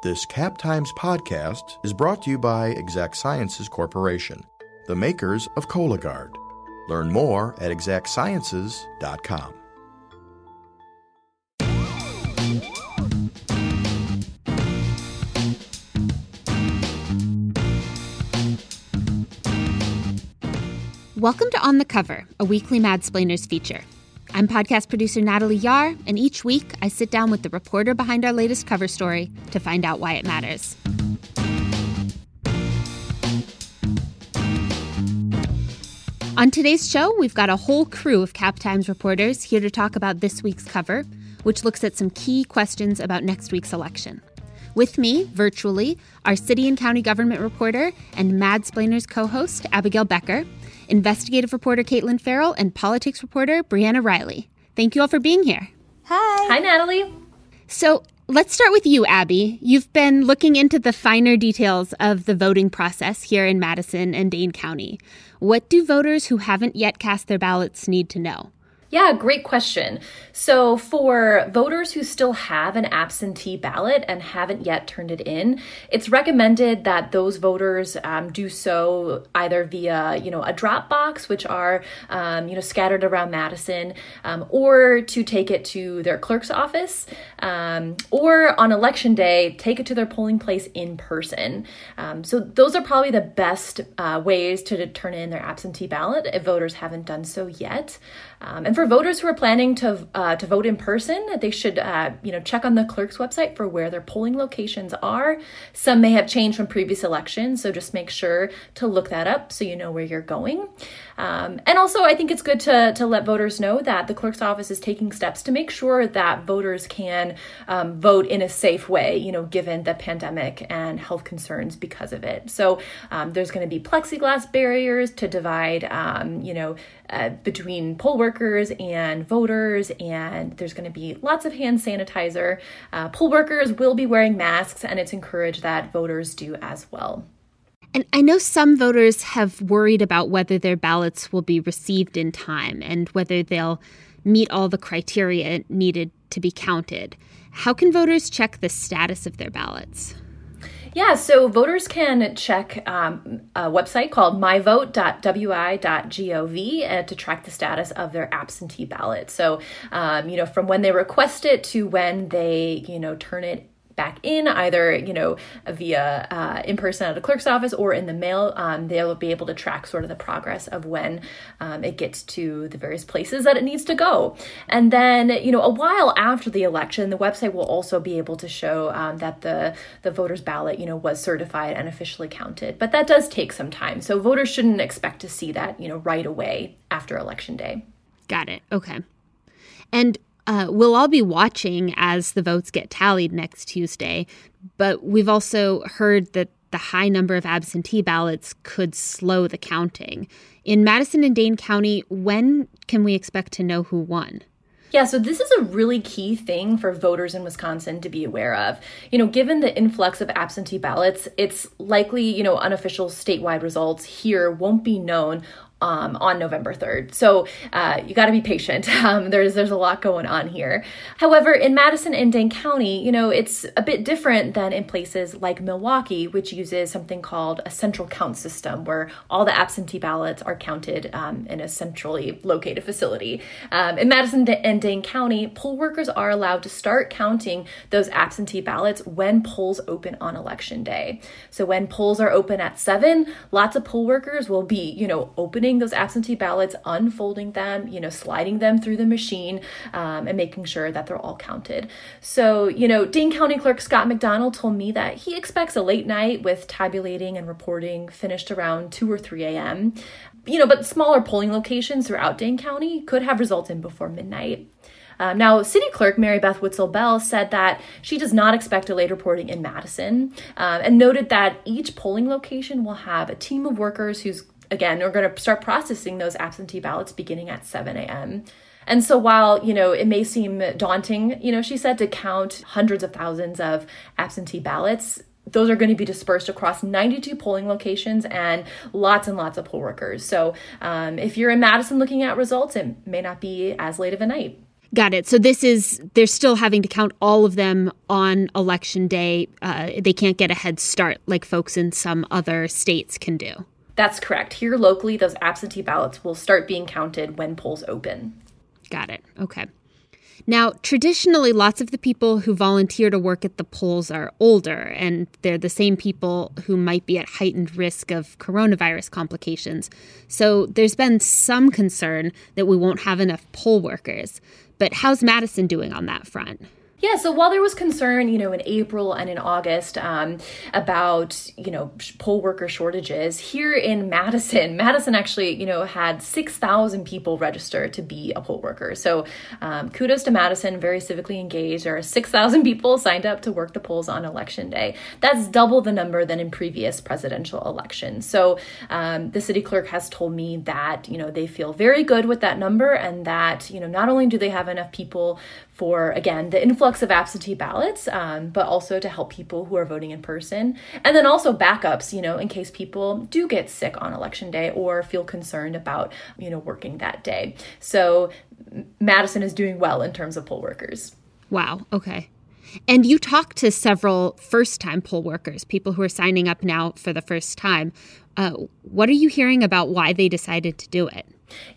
This Cap Times podcast is brought to you by Exact Sciences Corporation, the makers of Cologuard. Learn more at exactsciences.com. Welcome to On the Cover, a weekly Madsplainers feature. I'm podcast producer Natalie Yahr, and each week I sit down with the reporter behind our latest cover story to find out why it matters. On today's show, we've got a whole crew of Cap Times reporters here to talk about this week's cover, which looks at some key questions about next week's election. With me, virtually, our city and county government reporter and Madsplainers co host, Abigail Becker, investigative reporter Katelyn Ferral, and politics reporter Briana Reilly. Thank you all for being here. Hi. Hi, Natalie. So let's start with you, Abby. You've been looking into the finer details of the voting process here in Madison and Dane County. What do voters who haven't yet cast their ballots need to know? Yeah, great question. So, for voters who still have an absentee ballot and haven't yet turned it in, it's recommended that those voters um, do so either via, you know, a drop box, which are, um, you know, scattered around Madison, um, or to take it to their clerk's office, um, or on election day, take it to their polling place in person. Um, so, those are probably the best uh, ways to turn in their absentee ballot if voters haven't done so yet. Um, and for voters who are planning to uh, to vote in person, they should uh, you know check on the clerk's website for where their polling locations are. Some may have changed from previous elections, so just make sure to look that up so you know where you're going. Um, and also, I think it's good to, to let voters know that the clerk's office is taking steps to make sure that voters can um, vote in a safe way, you know, given the pandemic and health concerns because of it. So um, there's going to be plexiglass barriers to divide, um, you know, uh, between poll workers and voters, and there's going to be lots of hand sanitizer. Uh, poll workers will be wearing masks, and it's encouraged that voters do as well. And I know some voters have worried about whether their ballots will be received in time and whether they'll meet all the criteria needed to be counted. How can voters check the status of their ballots? Yeah, so voters can check um, a website called myvote.wi.gov uh, to track the status of their absentee ballot. So, um, you know, from when they request it to when they, you know, turn it back in, either you know via uh, in person at a clerk's office or in the mail. Um, they'll be able to track sort of the progress of when um, it gets to the various places that it needs to go. And then you know a while after the election, the website will also be able to show um, that the the voter's ballot you know was certified and officially counted. But that does take some time, so voters shouldn't expect to see that you know right away after election day. Got it. Okay. And uh, we'll all be watching as the votes get tallied next Tuesday, but we've also heard that the high number of absentee ballots could slow the counting. In Madison and Dane County, when can we expect to know who won? Yeah, so this is a really key thing for voters in Wisconsin to be aware of. You know, given the influx of absentee ballots, it's likely, you know, unofficial statewide results here won't be known um, on November 3rd. So uh, you got to be patient. Um, there's there's a lot going on here. However, in Madison and Dane County, you know, it's a bit different than in places like Milwaukee, which uses something called a central count system, where all the absentee ballots are counted um, in a centrally located facility. Um, in Madison and Dane County, poll workers are allowed to start counting those absentee ballots when polls open on election day. So when polls are open at seven, lots of poll workers will be, you know, opening those absentee ballots, unfolding them, you know, sliding them through the machine, um, and making sure that they're all counted. So, you know, Dane County Clerk Scott McDonell told me that he expects a late night with tabulating and reporting finished around 2 or 3 a.m. You know, but smaller polling locations throughout Dane County could have results in before midnight. Um, now, City Clerk Maribeth Witzel-Behl said that she does not expect a late reporting in Madison um, and noted that each polling location will have a team of workers whose again, we're going to start processing those absentee ballots beginning at 7 a.m. And so while, you know, it may seem daunting, you know, she said to count hundreds of thousands of absentee ballots, those are going to be dispersed across 92 polling locations and lots and lots of poll workers. So um, if you're in Madison looking at results, it may not be as late of a night. Got it. So this is they're still having to count all of them on election day. Uh, they can't get a head start like folks in some other states can do. That's correct. Here locally, those absentee ballots will start being counted when polls open. Got it. Okay. Now, traditionally, lots of the people who volunteer to work at the polls are older, and they're the same people who might be at heightened risk of coronavirus complications. So there's been some concern that we won't have enough poll workers. But how's Madison doing on that front? Yeah, so while there was concern, you know, in April and in August um, about, you know, poll worker shortages, here in Madison, Madison actually, you know, had 6,000 people register to be a poll worker. So um, kudos to Madison, very civically engaged. There are 6,000 people signed up to work the polls on election day. That's double the number than in previous presidential elections. So um, the city clerk has told me that, you know, they feel very good with that number and that, you know, not only do they have enough people for, again, the influx of absentee ballots, um, but also to help people who are voting in person. And then also backups, you know, in case people do get sick on election day or feel concerned about, you know, working that day. So Madison is doing well in terms of poll workers. Wow. Okay. And you talked to several first time poll workers, people who are signing up now for the first time. Uh, what are you hearing about why they decided to do it?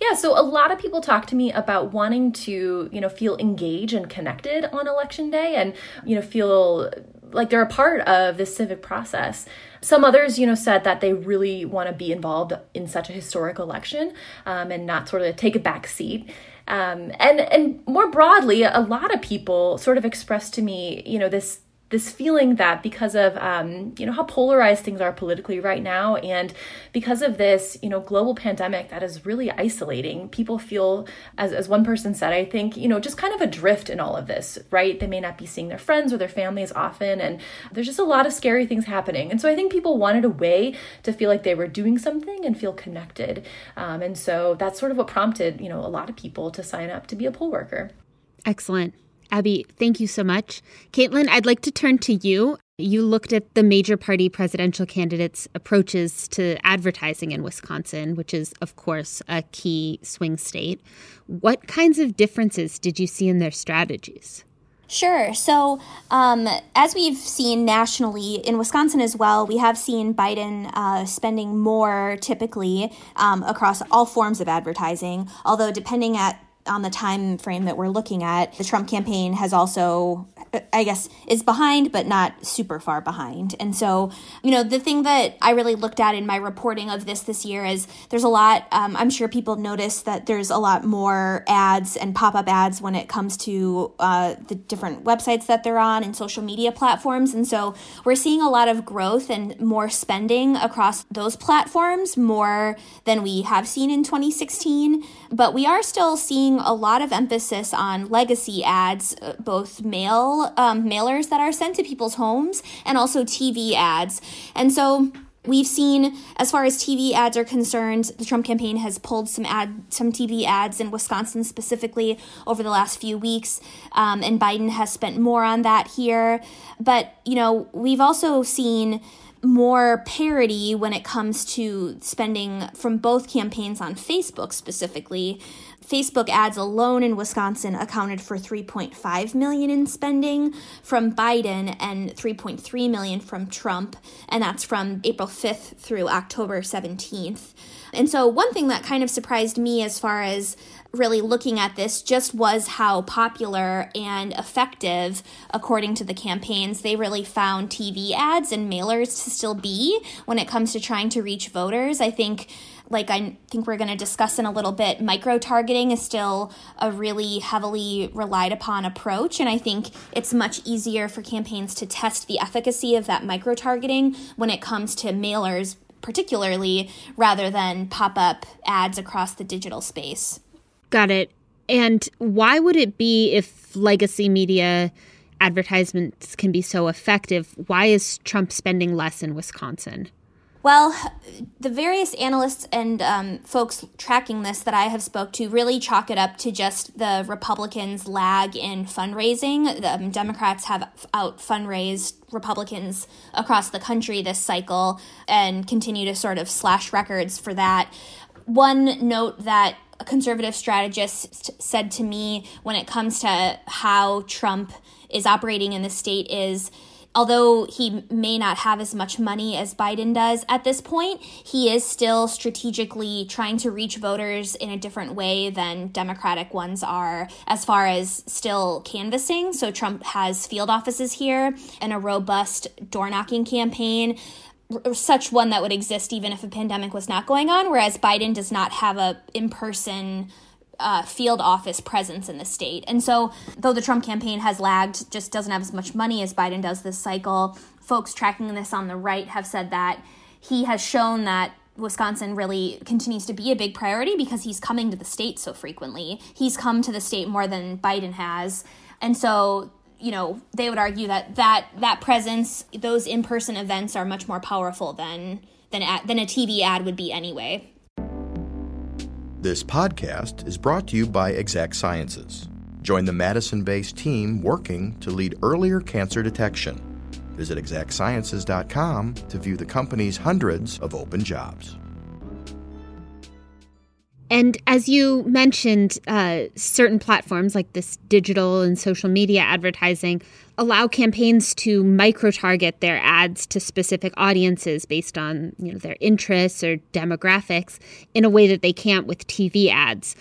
Yeah, so a lot of people talk to me about wanting to, you know, feel engaged and connected on election day and, you know, feel like they're a part of this civic process. Some others, you know, said that they really want to be involved in such a historic election um, and not sort of take a back seat. Um, and and more broadly, a lot of people sort of expressed to me, you know, this this feeling that because of um, you know how polarized things are politically right now and because of this you know global pandemic that is really isolating people feel as, as one person said i think you know just kind of adrift in all of this right? They may not be seeing their friends or their families often and there's just a lot of scary things happening. And so i think people wanted a way to feel like they were doing something and feel connected. Um, and so that's sort of what prompted you know a lot of people to sign up to be a poll worker. Excellent Abby, thank you so much. Katelyn, I'd like to turn to you. You looked at the major party presidential candidates' approaches to advertising in Wisconsin, which is, of course, a key swing state. What kinds of differences did you see in their strategies? Sure. So, um, as we've seen nationally in Wisconsin as well, we have seen Biden uh, spending more typically um, across all forms of advertising. Although, depending at on the time frame that we're looking at, the Trump campaign has also, I guess, is behind, but not super far behind. And so, you know, the thing that I really looked at in my reporting of this this year is there's a lot, um, I'm sure people notice that there's a lot more ads and pop up ads when it comes to uh, the different websites that they're on and social media platforms. And so we're seeing a lot of growth and more spending across those platforms, more than we have seen in 2016. But we are still seeing a lot of emphasis on legacy ads, uh, both mail um, mailers that are sent to people's homes and also TV ads. And so We've seen, as far as TV ads are concerned, the Trump campaign has pulled some ad, some TV ads in Wisconsin specifically over the last few weeks, um, and Biden has spent more on that here. But you know, we've also seen more parity when it comes to spending from both campaigns on Facebook specifically. Facebook ads alone in Wisconsin accounted for 3.5 million in spending from Biden and 3.3 million from Trump, and that's from April 5th through October 17th. And so one thing that kind of surprised me as far as really looking at this just was how popular and effective, according to the campaigns, they really found TV ads and mailers to still be when it comes to trying to reach voters. I think like I think we're going to discuss in a little bit, micro targeting is still a really heavily relied upon approach. And I think it's much easier for campaigns to test the efficacy of that micro targeting when it comes to mailers, particularly, rather than pop up ads across the digital space. Got it. And why would it be if legacy media advertisements can be so effective? Why is Trump spending less in Wisconsin? Well, the various analysts and um, folks tracking this that I have spoke to really chalk it up to just the Republicans' lag in fundraising. The um, Democrats have out fundraised Republicans across the country this cycle and continue to sort of slash records for that. One note that conservative strategist said to me when it comes to how Trump is operating in the state is although he may not have as much money as Biden does at this point, he is still strategically trying to reach voters in a different way than Democratic ones are, as far as still canvassing. So Trump has field offices here and a robust door knocking campaign such one that would exist even if a pandemic was not going on whereas biden does not have a in-person uh, field office presence in the state. And so, though the Trump campaign has lagged, just doesn't have as much money as Biden does this cycle, folks tracking this on the right have said that he has shown that Wisconsin really continues to be a big priority because he's coming to the state so frequently. He's come to the state more than Biden has. And so, you know, they would argue that that, that presence, those in-person events are much more powerful than than, than a TV ad would be anyway. This podcast is brought to you by Exact Sciences. Join the Madison based team working to lead earlier cancer detection. Visit exactsciences.com to view the company's hundreds of open jobs. And as you mentioned, uh, certain platforms like this digital and social media advertising allow campaigns to micro target their ads to specific audiences based on you know their interests or demographics in a way that they can't with TV ads.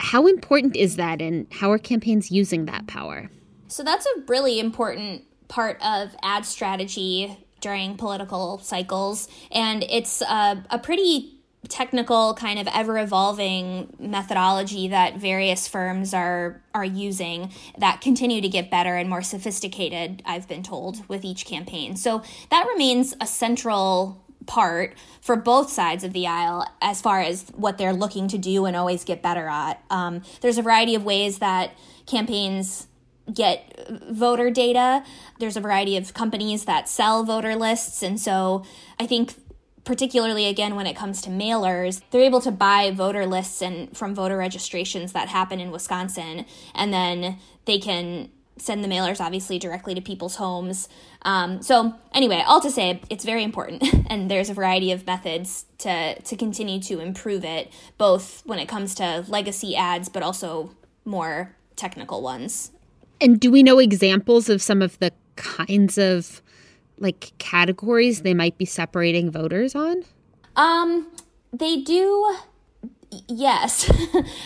How important is that, and how are campaigns using that power? So that's a really important part of ad strategy during political cycles, and it's a, a pretty technical kind of ever evolving methodology that various firms are are using that continue to get better and more sophisticated I've been told with each campaign. So that remains a central part for both sides of the aisle as far as what they're looking to do and always get better at. Um, there's a variety of ways that campaigns get voter data. There's a variety of companies that sell voter lists. And so I think particularly again when it comes to mailers they're able to buy voter lists and from voter registrations that happen in wisconsin and then they can send the mailers obviously directly to people's homes. Um, so anyway all to say it's very important and there's a variety of methods to to continue to improve it both when it comes to legacy ads but also more technical ones. And do we know examples of some of the kinds of like categories they might be separating voters on? Um, they do yes.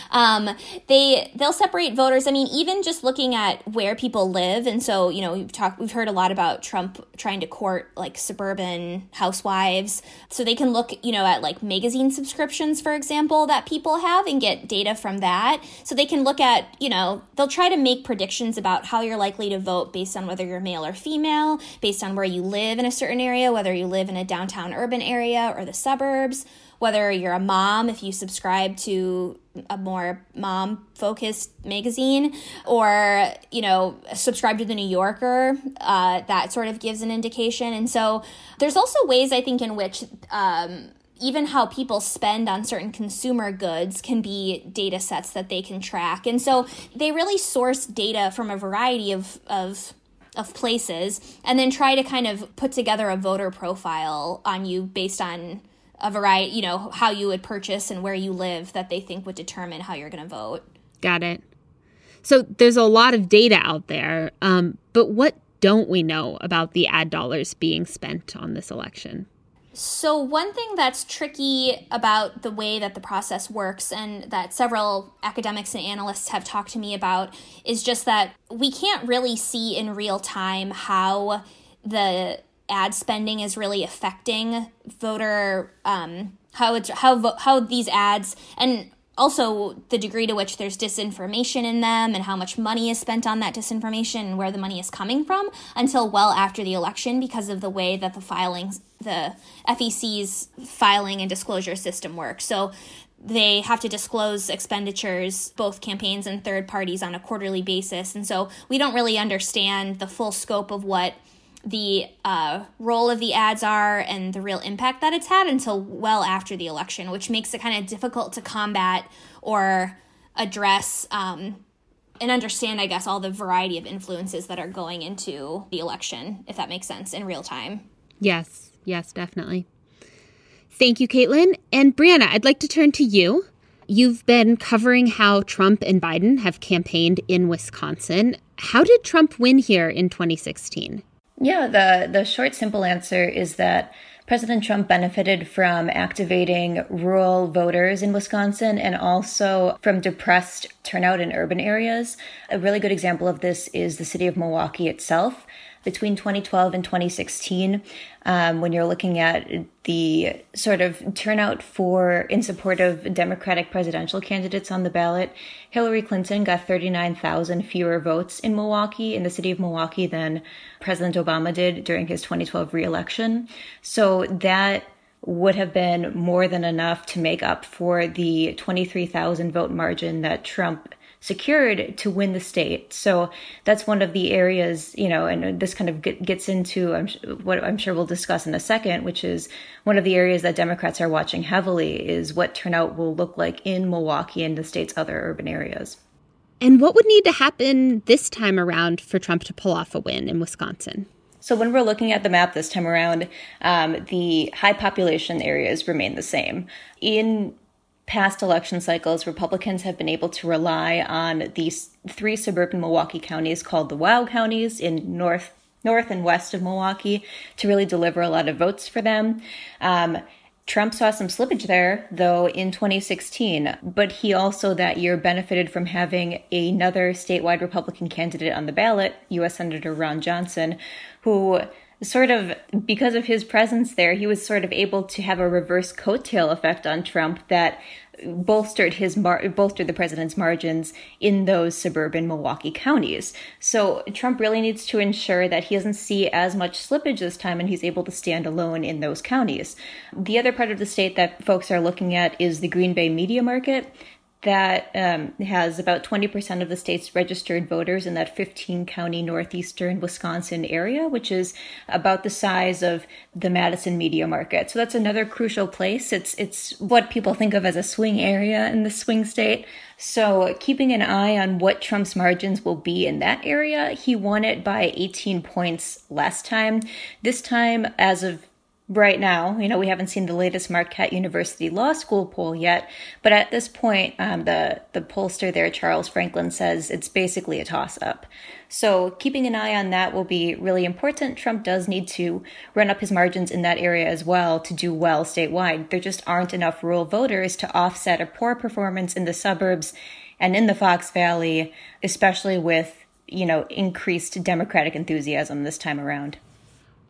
Um, they they'll separate voters. I mean even just looking at where people live and so you know we've talked we've heard a lot about trump trying to court like suburban housewives. So they can look you know at like magazine subscriptions for example that people have and get data from that. So they can look at you know they'll try to make predictions about how you're likely to vote based on whether you're male or female based on where you live in a certain area whether you live in a downtown urban area or the suburbs whether you're a mom, if you subscribe to a more mom focused magazine, or, you know, subscribe to the New Yorker, uh, that sort of gives an indication. And so there's also ways I think in which, um, even how people spend on certain consumer goods can be data sets that they can track. And so they really source data from a variety of, of of places and then try to kind of put together a voter profile on you based on a variety, you know, how you would purchase and where you live that they think would determine how you're going to vote. Got it. So there's a lot of data out there, um, but what don't we know about the ad dollars being spent on this election? So, one thing that's tricky about the way that the process works, and that several academics and analysts have talked to me about, is just that we can't really see in real time how the ad spending is really affecting voter um, how it's how how these ads and also the degree to which there's disinformation in them and how much money is spent on that disinformation and where the money is coming from until well after the election because of the way that the filings the FEC's filing and disclosure system works. So they have to disclose expenditures, both campaigns and third parties, on a quarterly basis. And so we don't really understand the full scope of what the uh, role of the ads are and the real impact that it's had until well after the election, which makes it kind of difficult to combat or address um, and understand, I guess, all the variety of influences that are going into the election, if that makes sense, in real time. Yes, yes, definitely. Thank you, Katelyn. And Briana, I'd like to turn to you. You've been covering how Trump and Biden have campaigned in Wisconsin. How did Trump win here in 2016? Yeah, the, the short, simple answer is that President Trump benefited from activating rural voters in Wisconsin and also from depressed turnout in urban areas. A really good example of this is the city of Milwaukee itself between 2012 and 2016, um, when you're looking at the sort of turnout for in support of Democratic presidential candidates on the ballot, Hillary Clinton got 39,000 fewer votes in Milwaukee, in the city of Milwaukee, than President Obama did during his 2012 reelection. So that would have been more than enough to make up for the 23,000 vote margin that Trump secured to win the state. So that's one of the areas, you know, and this kind of get, gets into I'm, what I'm sure we'll discuss in a second, which is one of the areas that Democrats are watching heavily is what turnout will look like in Milwaukee and the state's other urban areas. And what would need to happen this time around for Trump to pull off a win in Wisconsin? So when we're looking at the map this time around, um, the high population areas remain the same. In past election cycles, Republicans have been able to rely on these three suburban Milwaukee counties called the Wow counties in north north and west of Milwaukee to really deliver a lot of votes for them. Um, Trump saw some slippage there, though, in 2016, but he also that year benefited from having another statewide Republican candidate on the ballot, U.S. Senator Ron Johnson, who sort of because of his presence there, he was sort of able to have a reverse coattail effect on Trump that bolstered his mar- bolstered the president's margins in those suburban Milwaukee counties. So Trump really needs to ensure that he doesn't see as much slippage this time and he's able to stand alone in those counties. The other part of the state that folks are looking at is the Green Bay media market that um, has about 20% of the state's registered voters in that 15 county northeastern Wisconsin area, which is about the size of the Madison media market. So that's another crucial place. It's it's what people think of as a swing area in the swing state. So keeping an eye on what Trump's margins will be in that area, he won it by 18 points last time. This time, as of right now. You know, we haven't seen the latest Marquette University Law School poll yet, but at this point, um, the the pollster there, Charles Franklin, says it's basically a toss up. So keeping an eye on that will be really important. Trump does need to run up his margins in that area as well to do well statewide. There just aren't enough rural voters to offset a poor performance in the suburbs and in the Fox Valley, especially with you know increased Democratic enthusiasm this time around.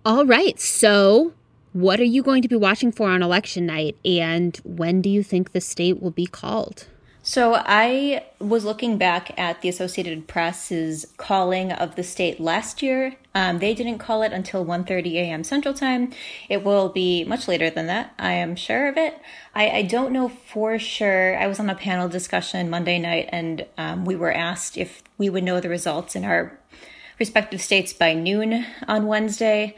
All right, so what are you going to be watching for on election night, and when do you think the state will be called? So I was looking back at the Associated Press's calling of the state last year. Um, they didn't call it until 1:30 a.m. Central Time. It will be much later than that. I am sure of it. I, I don't know for sure. I was on a panel discussion Monday night, and um, we were asked if we would know the results in our respective states by noon on Wednesday.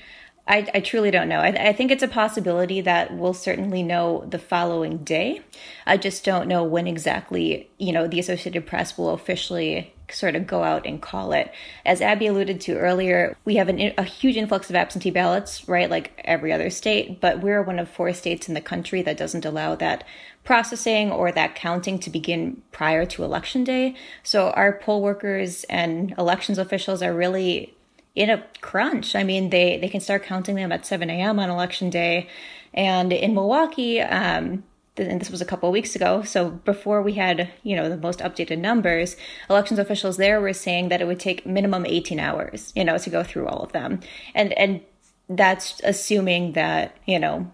I, I truly don't know. I, I, think it's a possibility that we'll certainly know the following day. I just don't know when exactly, you know, the Associated Press will officially sort of go out and call it. As Abby alluded to earlier, we have an, a huge influx of absentee ballots, right, like every other state, but we're one of four states in the country that doesn't allow that processing or that counting to begin prior to election day. So our poll workers and elections officials are really in a crunch. I mean, they they can start counting them at 7 a.m. on election day, and in Milwaukee, um, and this was a couple of weeks ago. So before we had, you know, the most updated numbers, elections officials there were saying that it would take minimum 18 hours, you know, to go through all of them, and and that's assuming that you know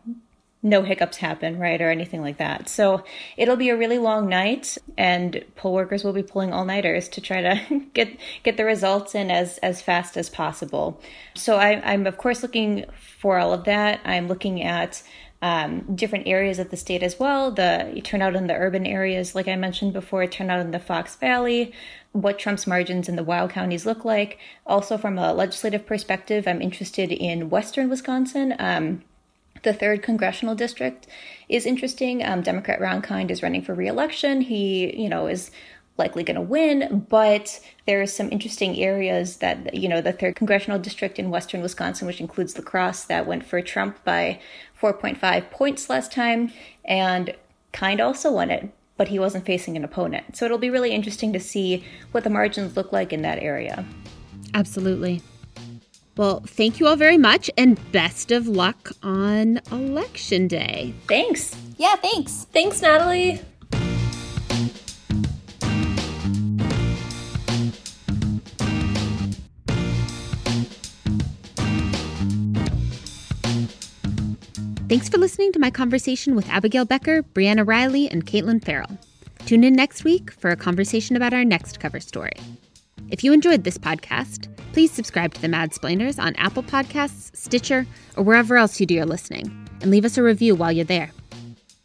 no hiccups happen, right, or anything like that. So it'll be a really long night, and poll workers will be pulling all nighters to try to get get the results in as as fast as possible. So I, I'm of course looking for all of that. I'm looking at um, different areas of the state as well. The turnout in the urban areas, like I mentioned before, turnout in the Fox Valley, what Trump's margins in the Wow counties look like. Also, from a legislative perspective, I'm interested in Western Wisconsin. Um, the third congressional district is interesting. Um, Democrat Ron Kind is running for reelection. He, you know, is likely going to win, but there are some interesting areas that, you know, the third congressional district in western Wisconsin, which includes La Crosse, that went for Trump by 4.5 points last time, and Kind also won it but he wasn't facing an opponent. So it'll be really interesting to see what the margins look like in that area. Absolutely. Well, thank you all very much and best of luck on election day. Thanks. Yeah, thanks. Thanks, Natalie. Thanks for listening to my conversation with Abigail Becker, Briana Reilly, and Katelyn Ferral. Tune in next week for a conversation about our next cover story. If you enjoyed this podcast, please subscribe to the Madsplainers on Apple Podcasts, Stitcher, or wherever else you do your listening, and leave us a review while you're there.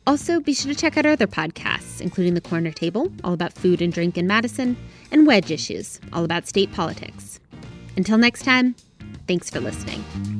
Also, be sure to check out our other podcasts, including The Corner Table, all about food and drink in Madison, and Wedge Issues, all about state politics. Until next time, thanks for listening.